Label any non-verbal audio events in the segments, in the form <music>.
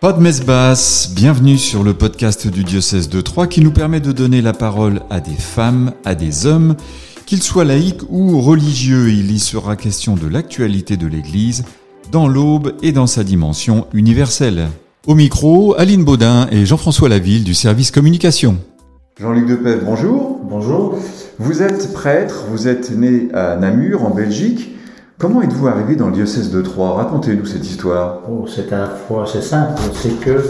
Pas de messe basse, bienvenue sur le podcast du diocèse de Troyes qui nous permet de donner la parole à des femmes, à des hommes, qu'ils soient laïcs ou religieux. Il y sera question de l'actualité de l'Église dans l'aube et dans sa dimension universelle. Au micro, Aline Baudin et Jean-François Laville du service communication. Jean-Luc Depève, bonjour. Bonjour. Vous êtes prêtre, vous êtes né à Namur, en Belgique. Comment êtes-vous arrivé dans le diocèse de Troyes? Racontez-nous cette histoire. Oh, c'est à la fois c'est simple, c'est que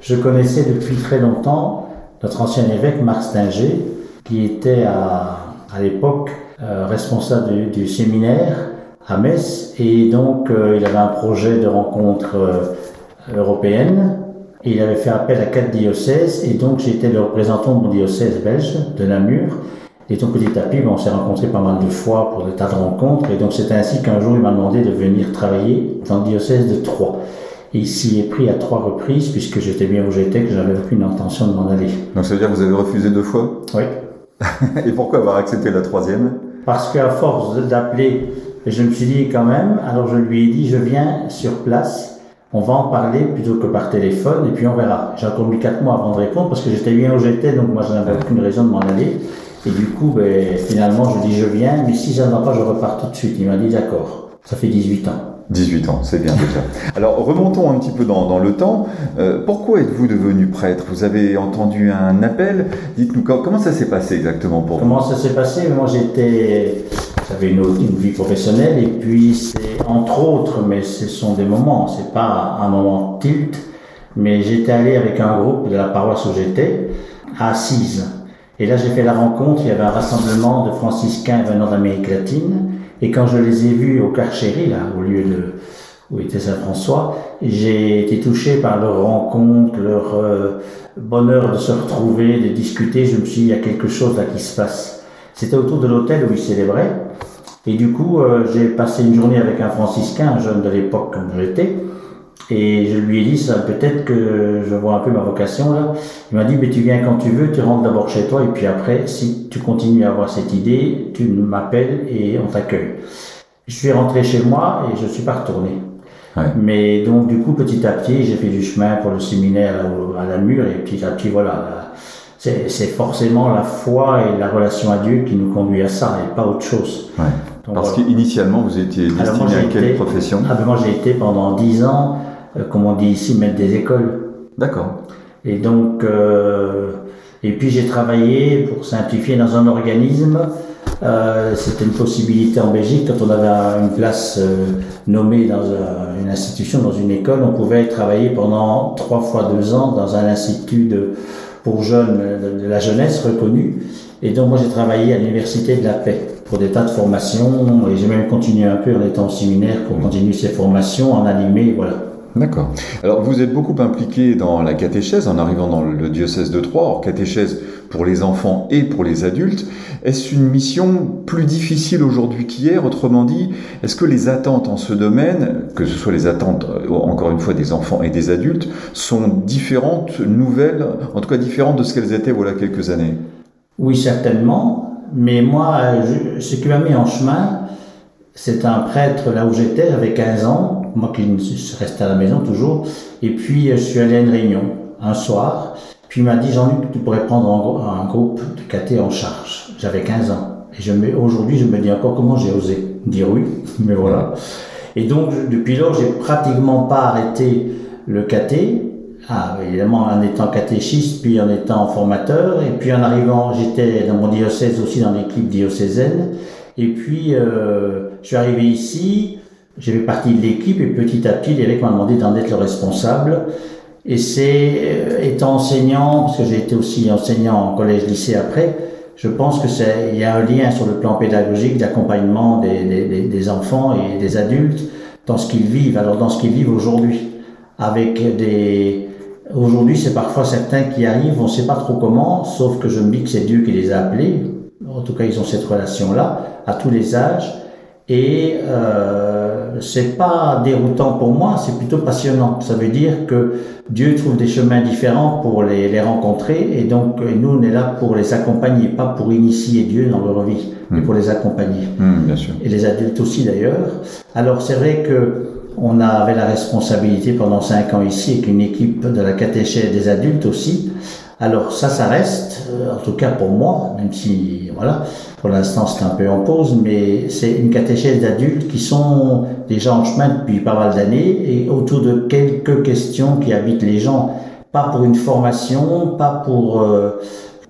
je connaissais depuis très longtemps notre ancien évêque Marc Stinger, qui était à, à l'époque euh, responsable du, du, séminaire à Metz, et donc euh, il avait un projet de rencontre euh, européenne, et il avait fait appel à quatre diocèses, et donc j'étais le représentant de mon diocèse belge, de Namur, et donc petit à petit, on s'est rencontrés pas mal de fois pour des tas de rencontres. Et donc c'est ainsi qu'un jour, il m'a demandé de venir travailler dans le diocèse de Troyes. Et il s'y est pris à trois reprises, puisque j'étais bien où j'étais, que j'avais aucune intention de m'en aller. Donc ça veut dire que vous avez refusé deux fois? Oui. <laughs> Et pourquoi avoir accepté la troisième? Parce qu'à force d'appeler, je me suis dit quand même, alors je lui ai dit, je viens sur place, on va en parler plutôt que par téléphone, et puis on verra. J'ai mis quatre mois avant de répondre, parce que j'étais bien où j'étais, donc moi je n'avais aucune raison de m'en aller. Et du coup, ben, finalement, je dis je viens, mais si ça ne va pas, je repars tout de suite. Il m'a dit d'accord. Ça fait 18 ans. 18 ans, c'est bien déjà. Alors remontons un petit peu dans, dans le temps. Euh, pourquoi êtes-vous devenu prêtre? Vous avez entendu un appel? Dites-nous comment ça s'est passé exactement pour comment vous? Comment ça s'est passé? Moi j'étais, j'avais une, une, vie professionnelle et puis c'est entre autres, mais ce sont des moments, c'est pas un moment tilt, mais j'étais allé avec un groupe de la paroisse où j'étais à Assise. Et là, j'ai fait la rencontre, il y avait un rassemblement de franciscains venant d'Amérique latine. Et quand je les ai vus au Carchéry, là, au lieu de où était Saint-François, j'ai été touché par leur rencontre, leur euh, bonheur de se retrouver, de discuter. Je me suis dit, il y a quelque chose là qui se passe. C'était autour de l'hôtel où ils célébraient. Et du coup, euh, j'ai passé une journée avec un franciscain, un jeune de l'époque comme j'étais. Et je lui ai dit, ça peut-être que je vois un peu ma vocation là. Il m'a dit, mais tu viens quand tu veux, tu rentres d'abord chez toi, et puis après, si tu continues à avoir cette idée, tu m'appelles et on t'accueille. Je suis rentré chez moi et je suis pas retourné. Ouais. Mais donc, du coup, petit à petit, j'ai fait du chemin pour le séminaire à la mur, et petit à petit, voilà. C'est forcément la foi et la relation à Dieu qui nous conduit à ça, et pas autre chose. Ouais. Donc, Parce voilà. qu'initialement, vous étiez destiné à quelle été, profession ah, ben Moi, j'ai été pendant dix ans euh, comme on dit ici, maître des écoles. D'accord. Et donc, euh, et puis j'ai travaillé pour simplifier dans un organisme. Euh, C'était une possibilité en Belgique quand on avait une place euh, nommée dans une institution, dans une école, on pouvait travailler pendant trois fois deux ans dans un institut de, pour jeunes de, de la jeunesse reconnue. Et donc moi j'ai travaillé à l'université de la paix pour des tas de formations et j'ai même continué un peu en étant au séminaire pour continuer ces formations en animé, voilà. D'accord. Alors vous êtes beaucoup impliqué dans la catéchèse en arrivant dans le diocèse de Troyes. Or, catéchèse pour les enfants et pour les adultes. Est-ce une mission plus difficile aujourd'hui qu'hier? Autrement dit, est-ce que les attentes en ce domaine, que ce soit les attentes encore une fois des enfants et des adultes, sont différentes, nouvelles, en tout cas différentes de ce qu'elles étaient voilà quelques années? Oui, certainement. Mais moi, ce qui m'a mis en chemin, c'est un prêtre là où j'étais, avec 15 ans, moi qui restais à la maison toujours. Et puis, je suis allé à une réunion un soir. Puis il m'a dit, Jean-Luc, tu pourrais prendre un, groupe de caté en charge. J'avais 15 ans. Et aujourd'hui, je me dis encore comment j'ai osé dire oui. <laughs> Mais voilà. Et donc, depuis lors, j'ai pratiquement pas arrêté le caté. Ah, évidemment, en étant catéchiste, puis en étant formateur, et puis en arrivant, j'étais dans mon diocèse aussi dans l'équipe diocésaine. Et puis, euh, je suis arrivé ici, j'ai fait partie de l'équipe et petit à petit, l'évêque m'a demandé d'en être le responsable. Et c'est, euh, étant enseignant, parce que j'ai été aussi enseignant en collège-lycée après, je pense que c'est, il y a un lien sur le plan pédagogique d'accompagnement des, des, des, enfants et des adultes dans ce qu'ils vivent. Alors dans ce qu'ils vivent aujourd'hui, avec des, aujourd'hui c'est parfois certains qui arrivent, on ne sait pas trop comment, sauf que je me dis que c'est Dieu qui les a appelés. En tout cas, ils ont cette relation-là à tous les âges. Et euh, c'est pas déroutant pour moi, c'est plutôt passionnant. Ça veut dire que Dieu trouve des chemins différents pour les, les rencontrer, et donc nous on est là pour les accompagner, pas pour initier Dieu dans leur vie, mmh. mais pour les accompagner. Mmh, bien sûr. Et les adultes aussi d'ailleurs. Alors c'est vrai que On avait la responsabilité pendant cinq ans ici avec une équipe de la catéchèse des adultes aussi. Alors ça, ça reste, euh, en tout cas pour moi, même si, voilà, pour l'instant c'est un peu en pause, mais c'est une catéchèse d'adultes qui sont déjà en chemin depuis pas mal d'années et autour de quelques questions qui habitent les gens, pas pour une formation, pas pour... Euh,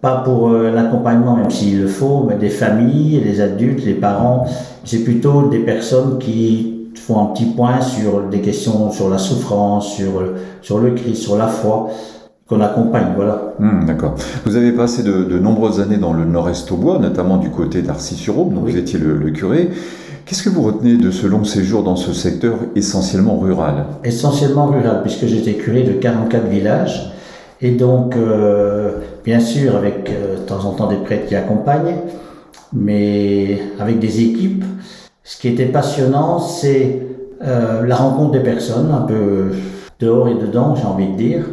pas pour euh, l'accompagnement, même s'il le faut, mais des familles, les adultes, les parents. C'est plutôt des personnes qui font un petit point sur des questions sur la souffrance, sur, sur le Christ, sur la foi qu'on accompagne, voilà. Hmm, d'accord. Vous avez passé de, nombreuses années dans le nord-est au bois, notamment du côté d'Arcy-sur-Aube, dont vous étiez le, curé. Qu'est-ce que vous retenez de ce long séjour dans ce secteur essentiellement rural? Essentiellement rural, puisque j'étais curé de 44 villages, et donc, euh, bien sûr, avec euh, de temps en temps des prêtres qui accompagnent, mais avec des équipes. Ce qui était passionnant, c'est euh, la rencontre des personnes, un peu dehors et dedans, j'ai envie de dire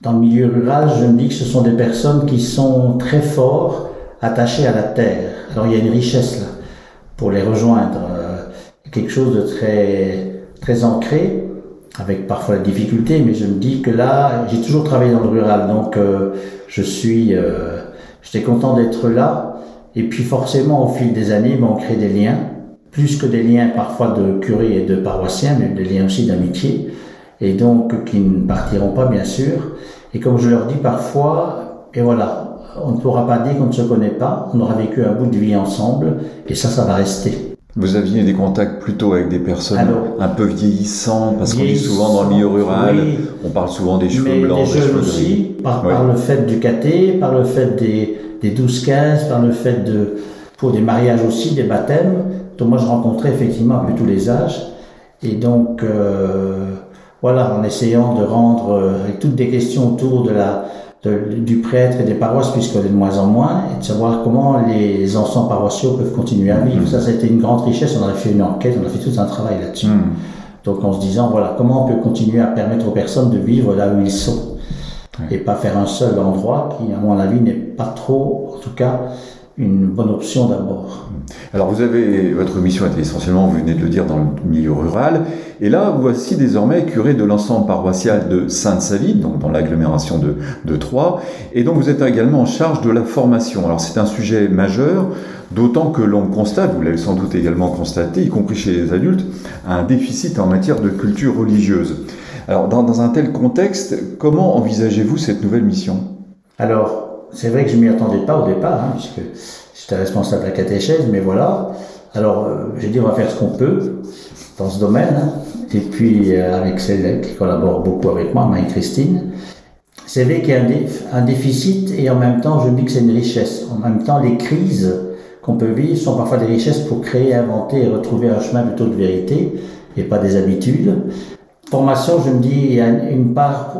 dans le milieu rural, je me dis que ce sont des personnes qui sont très forts, attachées à la terre. Alors il y a une richesse là pour les rejoindre, euh, quelque chose de très très ancré, avec parfois la difficulté, mais je me dis que là, j'ai toujours travaillé dans le rural, donc euh, je suis, j'étais content d'être là. Et puis forcément, au fil des années, on crée des liens, plus que des liens parfois de curés et de paroissiens, mais des liens aussi d'amitié et donc qui ne partiront pas bien sûr. Et comme je leur dis parfois, et voilà, on ne pourra pas dire qu'on ne se connaît pas, on aura vécu un bout de vie ensemble, et ça, ça va rester. Vous aviez des contacts plutôt avec des personnes un peu vieillissantes, parce qu'on dit souvent dans le milieu rural, on parle souvent des cheveux blancs, des, jeunes aussi, par, le fait du caté, par le fait des, des 12-15, par le fait de, pour des mariages aussi, des baptêmes. Donc moi je rencontrais effectivement un peu tous les âges. Et donc, euh, voilà, en essayant de rendre, euh, avec toutes des questions autour de la, du prêtre et des paroisses, puisqu'on est de moins en moins, et de savoir comment les enfants paroissiaux peuvent continuer à vivre. Ça, ça a été une grande richesse. On a fait une enquête, on a fait tout un travail là-dessus. Hmm. Donc, en se disant, voilà, comment on peut continuer à permettre aux personnes de vivre là où ils sont. Et pas faire un seul endroit qui, à mon avis, n'est pas trop, en tout cas, une bonne option d'abord. Alors vous avez votre mission était essentiellement, vous venez de le dire, dans le milieu rural, et là voici désormais curé de l'ensemble paroissial de Sainte-Savide, donc dans l'agglomération de, de Troyes, et donc vous êtes également en charge de la formation. Alors c'est un sujet majeur, d'autant que l'on constate, vous l'avez sans doute également constaté, y compris chez les adultes, un déficit en matière de culture religieuse. Alors dans, dans un tel contexte, comment envisagez-vous cette nouvelle mission? Alors c'est vrai que je m'y attendais pas au départ, hein, puisque j'étais responsable de la catéchèse, mais voilà. Alors, euh, j'ai dit, on va faire ce qu'on peut dans ce domaine. Hein. Et puis, euh, avec celle qui collabore beaucoup avec moi, Marie-Christine, c'est vrai qu'il y a un, déficit et en même temps, je dis que c'est une richesse. En même temps, les crises qu'on peut vivre sont parfois des richesses pour créer, inventer et retrouver un chemin plutôt de vérité et pas des habitudes. Formation, je me dis, il y a une part,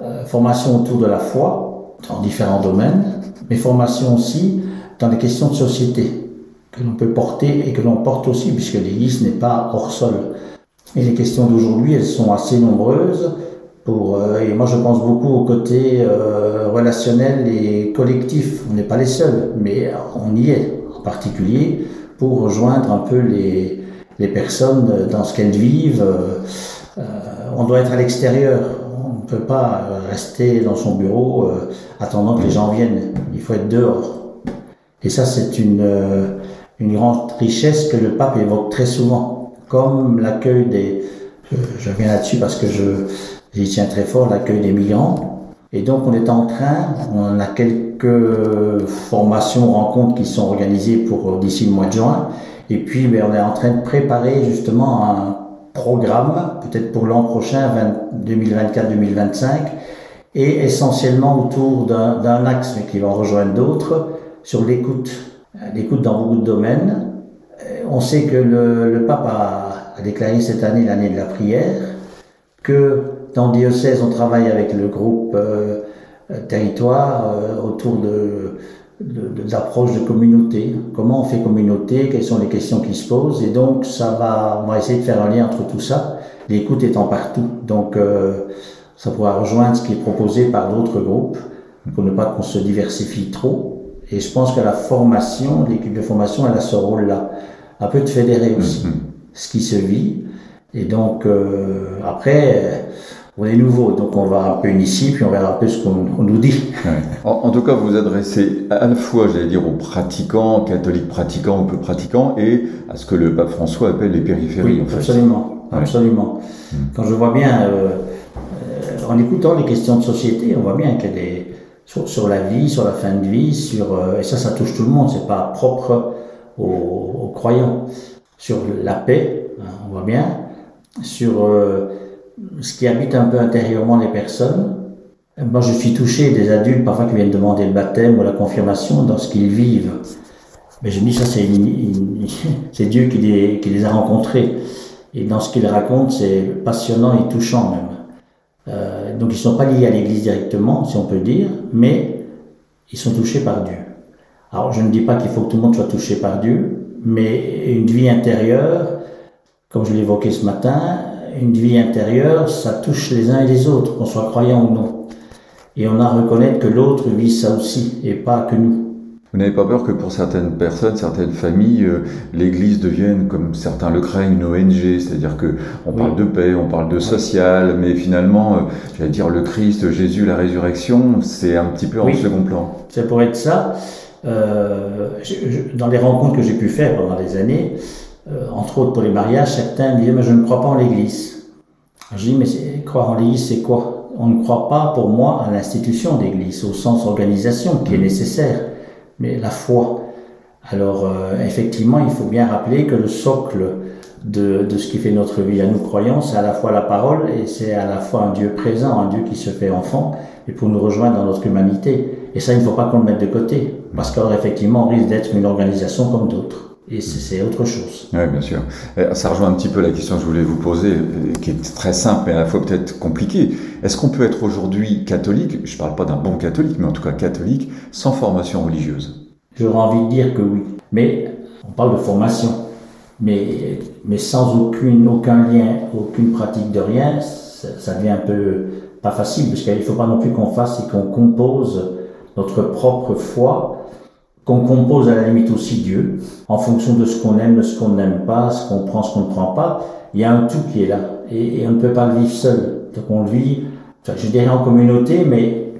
euh, formation autour de la foi, dans différents domaines, mais formation aussi dans les questions de société que l'on peut porter et que l'on porte aussi, puisque l'Église n'est pas hors sol. Et les questions d'aujourd'hui, elles sont assez nombreuses. Pour, euh, et moi, je pense beaucoup au côté euh, relationnel et collectif. On n'est pas les seuls, mais on y est, en particulier pour rejoindre un peu les, les personnes dans ce qu'elles vivent. Euh, on doit être à l'extérieur ne peut pas rester dans son bureau euh, attendant que les gens viennent. Il faut être dehors. Et ça, c'est une, euh, une grande richesse que le pape évoque très souvent, comme l'accueil des... Je, viens là-dessus parce que je, j'y tiens très fort, l'accueil des migrants. Et donc, on est en train, on a quelques formations, rencontres qui sont organisées pour d'ici le mois de juin. Et puis, ben, on est en train de préparer justement un programme, peut-être pour l'an prochain, 2024-2025, et essentiellement autour d'un axe, mais qui va en rejoindre d'autres, sur l'écoute. L'écoute dans beaucoup de domaines. Euh, on sait que le, pape a, déclaré cette année l'année de la prière, que dans diocèse, on travaille avec le groupe euh, territoire euh, autour de d'approche de, de, communauté. Comment on fait communauté? Quelles sont les questions qui se posent? Et donc, ça va, on va essayer de faire un lien entre tout ça, l'écoute étant partout. Donc, euh, ça pourra rejoindre ce qui est proposé par d'autres groupes pour ne pas qu'on se diversifie trop. Et je pense que la formation, l'équipe de formation, elle a ce rôle-là. Un peu de fédérer aussi mm-hmm. ce qui se vit. Et donc, euh, après, on est nouveau, donc on va un peu ici, puis on verra un peu ce qu'on nous dit. En, tout cas, vous vous adressez à la fois, j'allais dire, aux pratiquants, catholiques pratiquants ou peu pratiquants, et à ce que le pape François appelle les périphéries. Oui, absolument, absolument. Hmm. Quand je vois bien, euh, euh, en écoutant les questions de société, on voit bien qu'il y a des sur, la vie, sur la fin de vie, sur euh, et ça, ça touche tout le monde. C'est pas propre aux, croyants. Sur la paix, hein, on voit bien. Sur ce qui habite un peu intérieurement les personnes. Moi, je suis touché des adultes parfois qui viennent demander le baptême ou la confirmation dans ce qu'ils vivent. Mais je me dis, ça, c'est <laughs> Dieu qui les, qui les, a rencontrés. Et dans ce qu'ils racontent, c'est passionnant et touchant même. Euh, donc, ils ne sont pas liés à l'Église directement, si on peut dire, mais ils sont touchés par Dieu. Alors, je ne dis pas qu'il faut que tout le monde soit touché par Dieu, mais une vie intérieure, comme je l'évoquais ce matin, une vie intérieure, ça touche les uns et les autres, qu'on soit croyant ou non. Et on a à reconnaître que l'autre vit ça aussi, et pas que nous. Vous n'avez pas peur que pour certaines personnes, certaines familles, euh, l'Église devienne, comme certains le craignent, une ONG, c'est-à-dire que on parle de paix, on parle de social, mais finalement, euh, j'allais dire le Christ, Jésus, la résurrection, c'est un petit peu en second plan. Ça pourrait être ça. Euh, dans les rencontres que j'ai pu faire pendant des années, entre autres pour les mariages, certains disaient mais je ne crois pas en l'Église. Je dis mais croire en l'Église c'est quoi? On ne croit pas pour moi à l'institution d'Église au sens organisation qui est nécessaire, mais la foi. Alors euh, effectivement il faut bien rappeler que le socle de, de, ce qui fait notre vie à nous croyants, c'est à la fois la parole et c'est à la fois un Dieu présent, un Dieu qui se fait enfant et pour nous rejoindre dans notre humanité. Et ça, il ne faut pas qu'on le mette de côté, parce qu'alors effectivement, on risque d'être une organisation comme d'autres et c'est autre chose. Oui, bien sûr. Euh, ça rejoint un petit peu la question que je voulais vous poser, euh, qui est très simple, mais à la fois peut-être compliquée. Est-ce qu'on peut être aujourd'hui catholique, je ne parle pas d'un bon catholique, mais en tout cas catholique, sans formation religieuse? J'aurais envie de dire que oui. Mais on parle de formation. Mais, mais sans aucune, aucun lien, aucune pratique de rien, ça, ça devient un peu pas facile, parce qu'il ne faut pas non plus qu'on fasse et qu'on compose notre propre foi qu'on compose à la limite aussi Dieu, en fonction de ce qu'on aime, de ce qu'on n'aime pas, ce qu'on prend, ce qu'on ne prend pas. Il y a un tout qui est là, et, on ne peut pas le vivre seul. Donc on le vit, je dirais en communauté, mais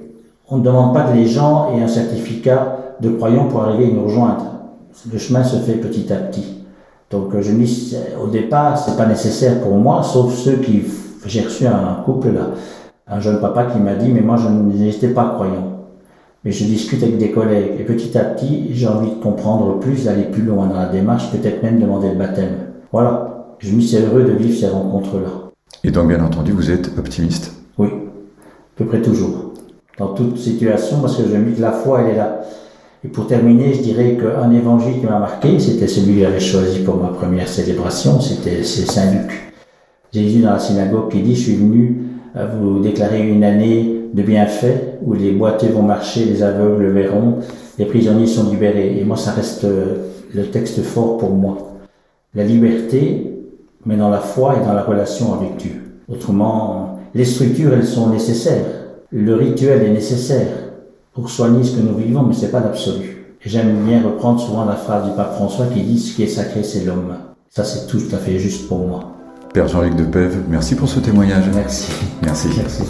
on ne demande pas que les gens aient un certificat de croyant pour arriver à nous rejoindre. Le chemin se fait petit à petit. Donc je me dis, au départ, c'est pas nécessaire pour moi, sauf ceux qui... J'ai reçu un couple là, un jeune papa qui m'a dit, mais moi je n'étais pas croyant mais je discute avec des collègues et petit à petit, j'ai envie de comprendre plus, d'aller plus loin dans la démarche, peut-être même demander le baptême. Voilà, je me suis heureux de vivre ces rencontres-là. Et donc, bien entendu, vous êtes optimiste? Oui, à peu près toujours. Dans toute situation, parce que je me dis que la foi, elle est là. Et pour terminer, je dirais qu'un évangile qui m'a marqué, c'était celui que j'avais choisi pour ma première célébration, c'était Saint Luc. Jésus dans la synagogue qui dit, je suis venu vous déclarer une année de bienfaits où les boiteux vont marcher, les aveugles verront, les prisonniers sont libérés. Et moi, ça reste euh, le texte fort pour moi. La liberté, mais dans la foi et dans la relation avec Dieu. Autrement, les structures, elles sont nécessaires. Le rituel est nécessaire pour soigner ce que nous vivons, mais c'est pas l'absolu. J'aime bien reprendre souvent la phrase du pape François qui dit ce qui est sacré, c'est l'homme. Ça, c'est tout à fait juste pour moi. Père Jean-Luc Depève, merci pour ce témoignage. Merci. Merci. Merci.